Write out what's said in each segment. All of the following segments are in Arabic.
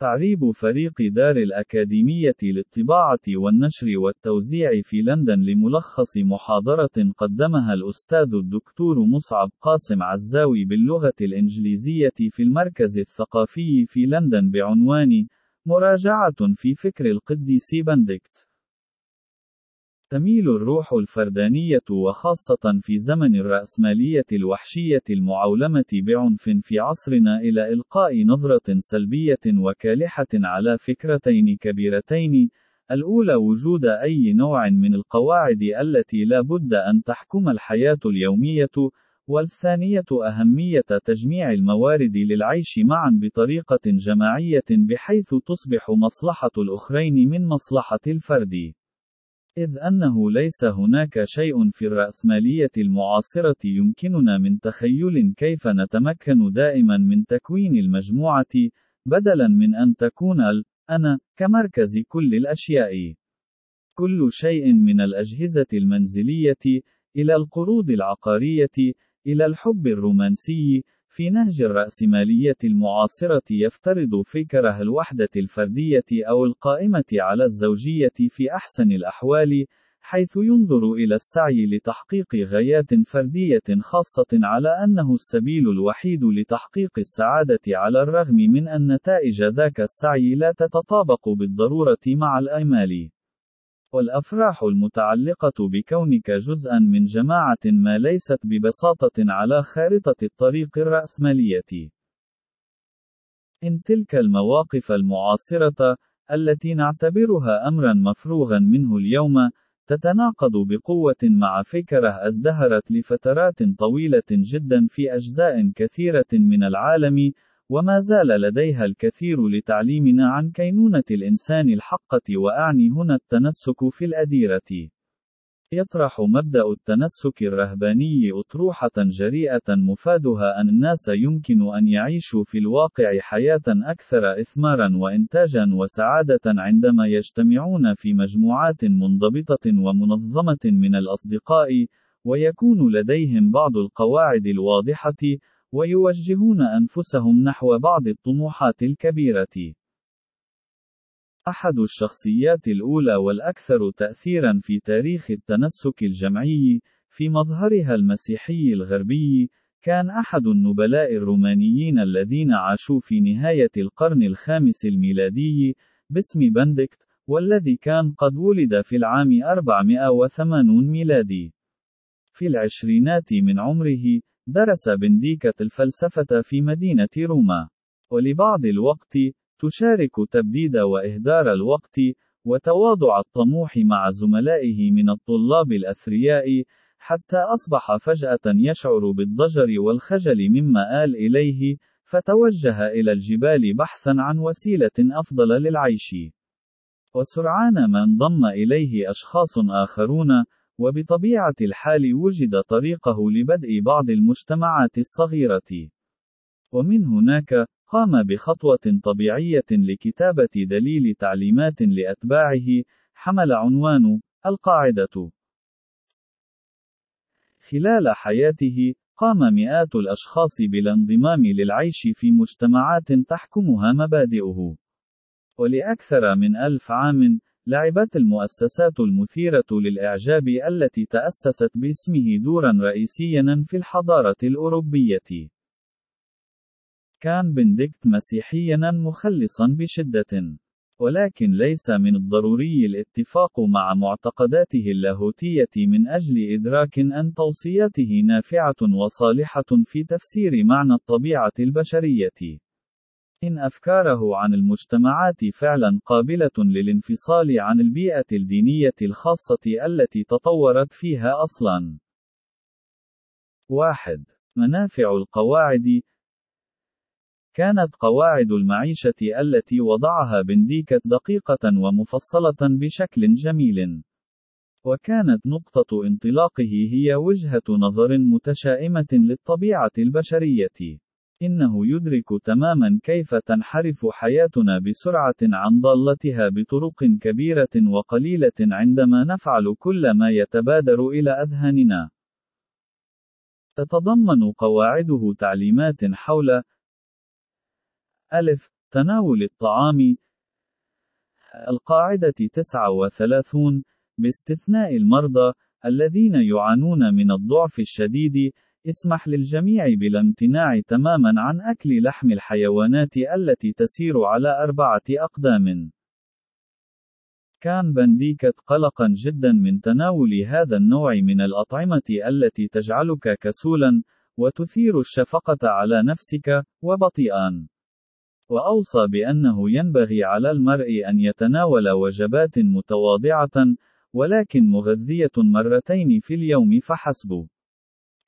تعريب فريق دار الأكاديمية للطباعة والنشر والتوزيع في لندن لملخص محاضرة قدمها الأستاذ الدكتور مصعب قاسم عزاوي باللغة الإنجليزية في المركز الثقافي في لندن بعنوان مراجعة في فكر القديس بندكت تميل الروح الفردانية وخاصة في زمن الرأسمالية الوحشية المعولمة بعنف في عصرنا إلى إلقاء نظرة سلبية وكالحة على فكرتين كبيرتين، الأولى وجود أي نوع من القواعد التي لا بد أن تحكم الحياة اليومية، والثانية أهمية تجميع الموارد للعيش معا بطريقة جماعية بحيث تصبح مصلحة الأخرين من مصلحة الفرد. إذ أنه ليس هناك شيء في الرأسمالية المعاصرة يمكننا من تخيل كيف نتمكن دائما من تكوين المجموعة، بدلا من أن تكون ال أنا كمركز كل الأشياء. كل شيء من الأجهزة المنزلية، إلى القروض العقارية، إلى الحب الرومانسي، في نهج الرأسمالية المعاصرة يفترض فكره الوحدة الفردية أو القائمة على الزوجية في أحسن الأحوال، حيث ينظر إلى السعي لتحقيق غايات فردية خاصة على أنه السبيل الوحيد لتحقيق السعادة على الرغم من أن نتائج ذاك السعي لا تتطابق بالضرورة مع الآمال. والأفراح المتعلقة بكونك جزءًا من جماعة ما ليست ببساطة على خارطة الطريق الرأسمالية. إن تلك المواقف المعاصرة، التي نعتبرها أمرًا مفروغًا منه اليوم، تتناقض بقوة مع فكرة ازدهرت لفترات طويلة جدا في أجزاء كثيرة من العالم، وما زال لديها الكثير لتعليمنا عن كينونة الإنسان الحقة وأعني هنا التنسك في الأديرة. يطرح مبدأ التنسك الرهباني أطروحة جريئة مفادها أن الناس يمكن أن يعيشوا في الواقع حياة أكثر إثمارا وإنتاجا وسعادة عندما يجتمعون في مجموعات منضبطة ومنظمة من الأصدقاء، ويكون لديهم بعض القواعد الواضحة، ويوجهون أنفسهم نحو بعض الطموحات الكبيرة. أحد الشخصيات الأولى والأكثر تأثيرًا في تاريخ التنسك الجمعي، في مظهرها المسيحي الغربي، كان أحد النبلاء الرومانيين الذين عاشوا في نهاية القرن الخامس الميلادي، باسم بندكت، والذي كان قد ولد في العام 480 ميلادي. في العشرينات من عمره، درس بنديكة الفلسفة في مدينة روما. ولبعض الوقت، تشارك تبديد وإهدار الوقت، وتواضع الطموح مع زملائه من الطلاب الأثرياء، حتى أصبح فجأة يشعر بالضجر والخجل مما آل إليه، فتوجه إلى الجبال بحثا عن وسيلة أفضل للعيش. وسرعان ما انضم إليه أشخاص آخرون، وبطبيعة الحال وجد طريقه لبدء بعض المجتمعات الصغيرة. ومن هناك، قام بخطوة طبيعية لكتابة دليل تعليمات لأتباعه، حمل عنوان القاعدة. خلال حياته، قام مئات الأشخاص بالانضمام للعيش في مجتمعات تحكمها مبادئه. ولأكثر من ألف عام، لعبت المؤسسات المثيرة للإعجاب التي تأسست باسمه دورا رئيسيا في الحضارة الأوروبية. كان بنديكت مسيحيا مخلصا بشدة. ولكن ليس من الضروري الاتفاق مع معتقداته اللاهوتية من أجل إدراك أن توصياته نافعة وصالحة في تفسير معنى الطبيعة البشرية. إن أفكاره عن المجتمعات فعلا قابلة للانفصال عن البيئة الدينية الخاصة التي تطورت فيها أصلا. 1. منافع القواعد كانت قواعد المعيشة التي وضعها بنديكت دقيقة ومفصلة بشكل جميل. وكانت نقطة انطلاقه هي وجهة نظر متشائمة للطبيعة البشرية. إنه يدرك تماما كيف تنحرف حياتنا بسرعة عن ضالتها بطرق كبيرة وقليلة عندما نفعل كل ما يتبادر إلى أذهاننا. تتضمن قواعده تعليمات حول ألف تناول الطعام. القاعدة 39 باستثناء المرضى الذين يعانون من الضعف الشديد. اسمح للجميع بالامتناع تماما عن أكل لحم الحيوانات التي تسير على أربعة أقدام. كان بنديكت قلقا جدا من تناول هذا النوع من الأطعمة التي تجعلك كسولا، وتثير الشفقة على نفسك، وبطيئا. وأوصى بأنه ينبغي على المرء أن يتناول وجبات متواضعة، ولكن مغذية مرتين في اليوم فحسب.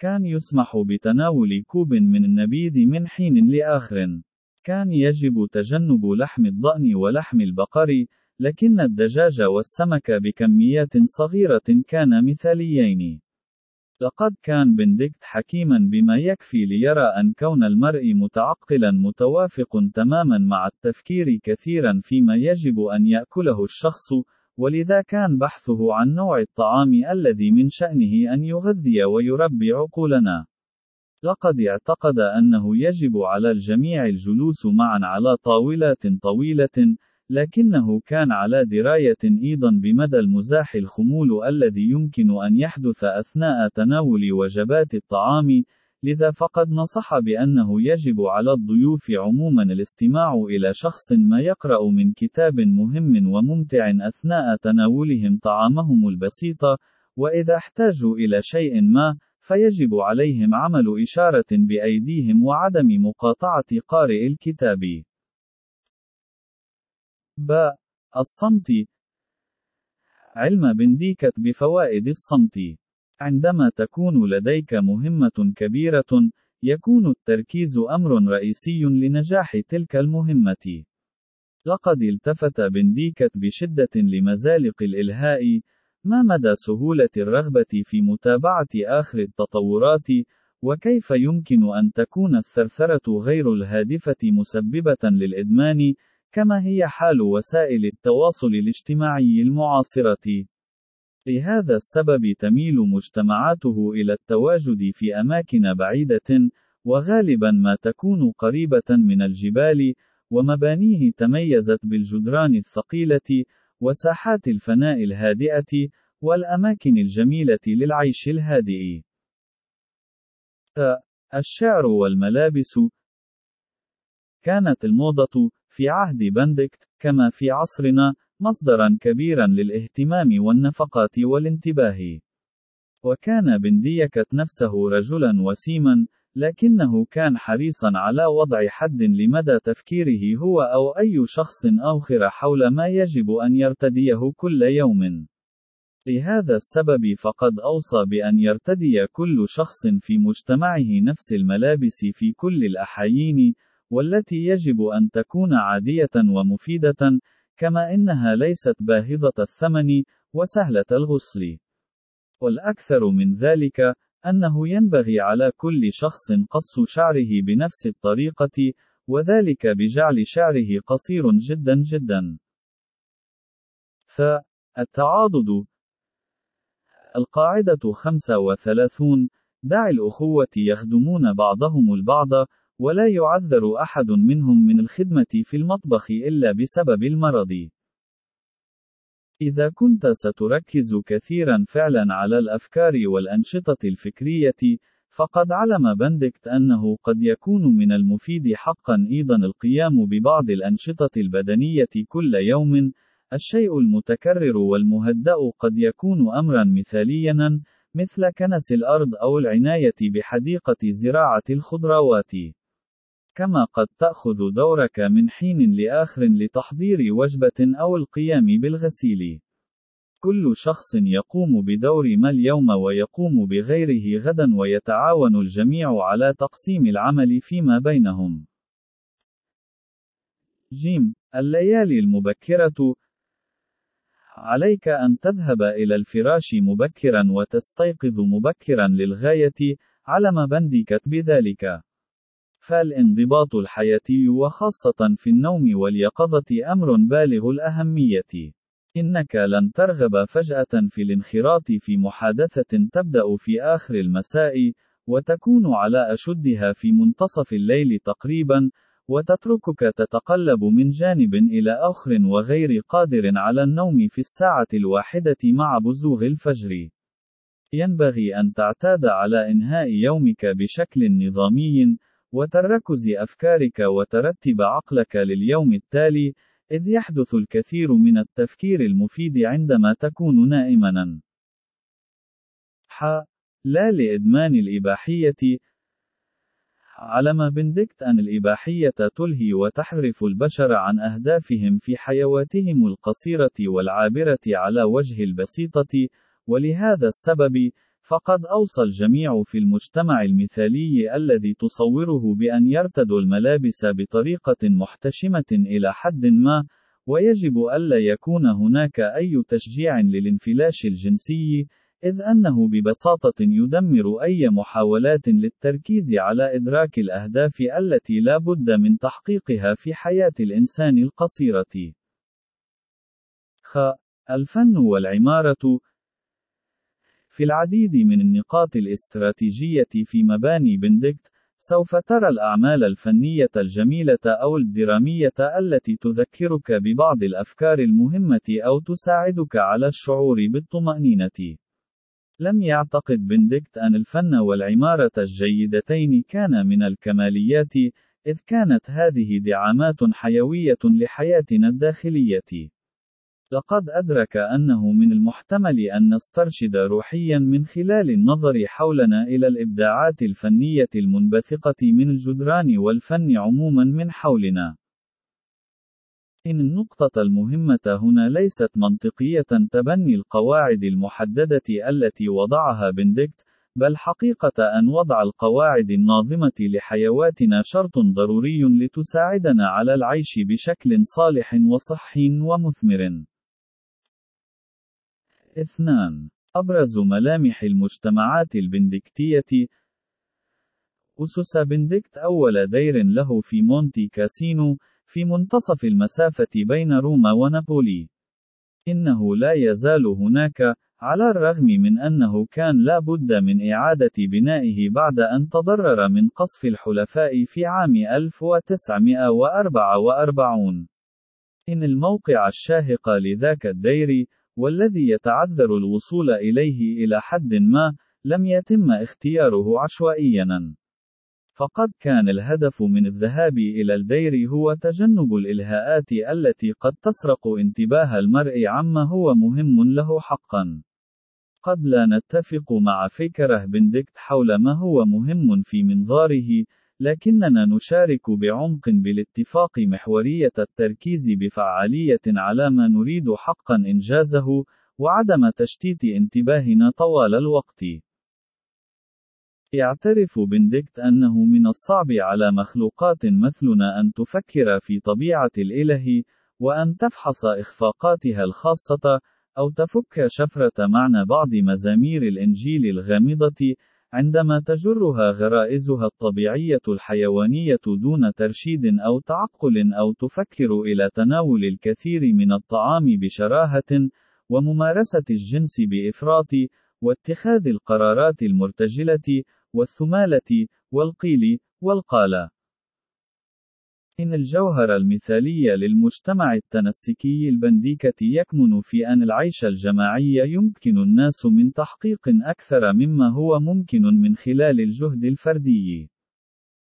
كان يسمح بتناول كوب من النبيذ من حين لآخر. كان يجب تجنب لحم الضأن ولحم البقر، لكن الدجاج والسمك بكميات صغيرة كان مثاليين. لقد كان بنديكت حكيما بما يكفي ليرى أن كون المرء متعقلا متوافق تماما مع التفكير كثيرا فيما يجب أن يأكله الشخص، ولذا كان بحثه عن نوع الطعام الذي من شأنه أن يغذي ويربي عقولنا. لقد اعتقد أنه يجب على الجميع الجلوس معا على طاولات طويلة، لكنه كان على دراية أيضا بمدى المزاح الخمول الذي يمكن أن يحدث أثناء تناول وجبات الطعام، لذا فقد نصح بأنه يجب على الضيوف عموما الاستماع إلى شخص ما يقرأ من كتاب مهم وممتع أثناء تناولهم طعامهم البسيط، وإذا احتاجوا إلى شيء ما، فيجب عليهم عمل إشارة بأيديهم وعدم مقاطعة قارئ الكتاب. ب. الصمت علم بنديكت بفوائد الصمت عندما تكون لديك مهمة كبيرة، يكون التركيز أمر رئيسي لنجاح تلك المهمة. لقد التفت بنديكت بشدة لمزالق الإلهاء، ما مدى سهولة الرغبة في متابعة آخر التطورات، وكيف يمكن أن تكون الثرثرة غير الهادفة مسببة للإدمان، كما هي حال وسائل التواصل الاجتماعي المعاصرة. لهذا السبب تميل مجتمعاته إلى التواجد في أماكن بعيدة، وغالبا ما تكون قريبة من الجبال، ومبانيه تميزت بالجدران الثقيلة، وساحات الفناء الهادئة، والأماكن الجميلة للعيش الهادئ. الشعر والملابس كانت الموضة في عهد بندكت كما في عصرنا مصدرا كبيرا للاهتمام والنفقات والانتباه. وكان بنديكت نفسه رجلا وسيما، لكنه كان حريصا على وضع حد لمدى تفكيره هو أو أي شخص آخر حول ما يجب أن يرتديه كل يوم. لهذا السبب فقد أوصى بأن يرتدي كل شخص في مجتمعه نفس الملابس في كل الأحايين، والتي يجب أن تكون عادية ومفيدة، كما إنها ليست باهظة الثمن، وسهلة الغسل. والأكثر من ذلك، أنه ينبغي على كل شخص قص شعره بنفس الطريقة، وذلك بجعل شعره قصير جدا جدا. ث. التعاضد القاعدة 35 دع الأخوة يخدمون بعضهم البعض، ولا يعذر أحد منهم من الخدمة في المطبخ إلا بسبب المرض. إذا كنت ستركز كثيرا فعلا على الأفكار والأنشطة الفكرية، فقد علم بندكت أنه قد يكون من المفيد حقا أيضا القيام ببعض الأنشطة البدنية كل يوم. الشيء المتكرر والمهدأ قد يكون أمرا مثاليا، مثل كنس الأرض أو العناية بحديقة زراعة الخضروات. كما قد تأخذ دورك من حين لآخر لتحضير وجبة أو القيام بالغسيل. كل شخص يقوم بدور ما اليوم ويقوم بغيره غدا ويتعاون الجميع على تقسيم العمل فيما بينهم. جيم الليالي المبكرة عليك أن تذهب إلى الفراش مبكرا وتستيقظ مبكرا للغاية، علم بنديكت بذلك. فالانضباط الحياتي وخاصة في النوم واليقظة أمر بالغ الأهمية. إنك لن ترغب فجأة في الانخراط في محادثة تبدأ في آخر المساء، وتكون على أشدها في منتصف الليل تقريبا، وتتركك تتقلب من جانب إلى آخر وغير قادر على النوم في الساعة الواحدة مع بزوغ الفجر. ينبغي أن تعتاد على إنهاء يومك بشكل نظامي، وتركز أفكارك وترتب عقلك لليوم التالي، إذ يحدث الكثير من التفكير المفيد عندما تكون نائمًا. ح. لا لإدمان الإباحية. علم بندكت أن الإباحية تلهي وتحرف البشر عن أهدافهم في حيواتهم القصيرة والعابرة على وجه البسيطة، ولهذا السبب، فقد أوصى الجميع في المجتمع المثالي الذي تصوره بأن يرتدوا الملابس بطريقة محتشمة إلى حد ما، ويجب ألا يكون هناك أي تشجيع للانفلاش الجنسي، إذ أنه ببساطة يدمر أي محاولات للتركيز على إدراك الأهداف التي لا بد من تحقيقها في حياة الإنسان القصيرة. خ. الفن والعمارة في العديد من النقاط الاستراتيجية في مباني بندكت، سوف ترى الأعمال الفنية الجميلة أو الدرامية التي تذكرك ببعض الأفكار المهمة أو تساعدك على الشعور بالطمأنينة. لم يعتقد بندكت أن الفن والعمارة الجيدتين كان من الكماليات، إذ كانت هذه دعامات حيوية لحياتنا الداخلية. لقد أدرك أنه من المحتمل أن نسترشد روحيا من خلال النظر حولنا إلى الإبداعات الفنية المنبثقة من الجدران والفن عموما من حولنا. إن النقطة المهمة هنا ليست منطقية تبني القواعد المحددة التي وضعها بندكت، بل حقيقة أن وضع القواعد الناظمة لحيواتنا شرط ضروري لتساعدنا على العيش بشكل صالح وصحي ومثمر. 2. أبرز ملامح المجتمعات البندكتية أسس بندكت أول دير له في مونتي كاسينو، في منتصف المسافة بين روما ونابولي. إنه لا يزال هناك، على الرغم من أنه كان لا بد من إعادة بنائه بعد أن تضرر من قصف الحلفاء في عام 1944. إن الموقع الشاهق لذاك الدير، والذي يتعذر الوصول إليه إلى حد ما، لم يتم اختياره عشوائيًا. فقد كان الهدف من الذهاب إلى الدير هو تجنب الإلهاءات التي قد تسرق انتباه المرء عما هو مهم له حقًا. قد لا نتفق مع فكره بندكت حول ما هو مهم في منظاره، لكننا نشارك بعمق بالاتفاق محورية التركيز بفعالية على ما نريد حقًا إنجازه، وعدم تشتيت انتباهنا طوال الوقت. يعترف بندكت أنه من الصعب على مخلوقات مثلنا أن تفكر في طبيعة الإله، وأن تفحص إخفاقاتها الخاصة، أو تفك شفرة معنى بعض مزامير الإنجيل الغامضة، عندما تجرها غرائزها الطبيعية الحيوانية دون ترشيد أو تعقل أو تفكر إلى تناول الكثير من الطعام بشراهة، وممارسة الجنس بإفراط، واتخاذ القرارات المرتجلة، والثمالة، والقيل، والقال. إن الجوهر المثالي للمجتمع التنسكي البنديكة يكمن في أن العيش الجماعي يمكن الناس من تحقيق أكثر مما هو ممكن من خلال الجهد الفردي.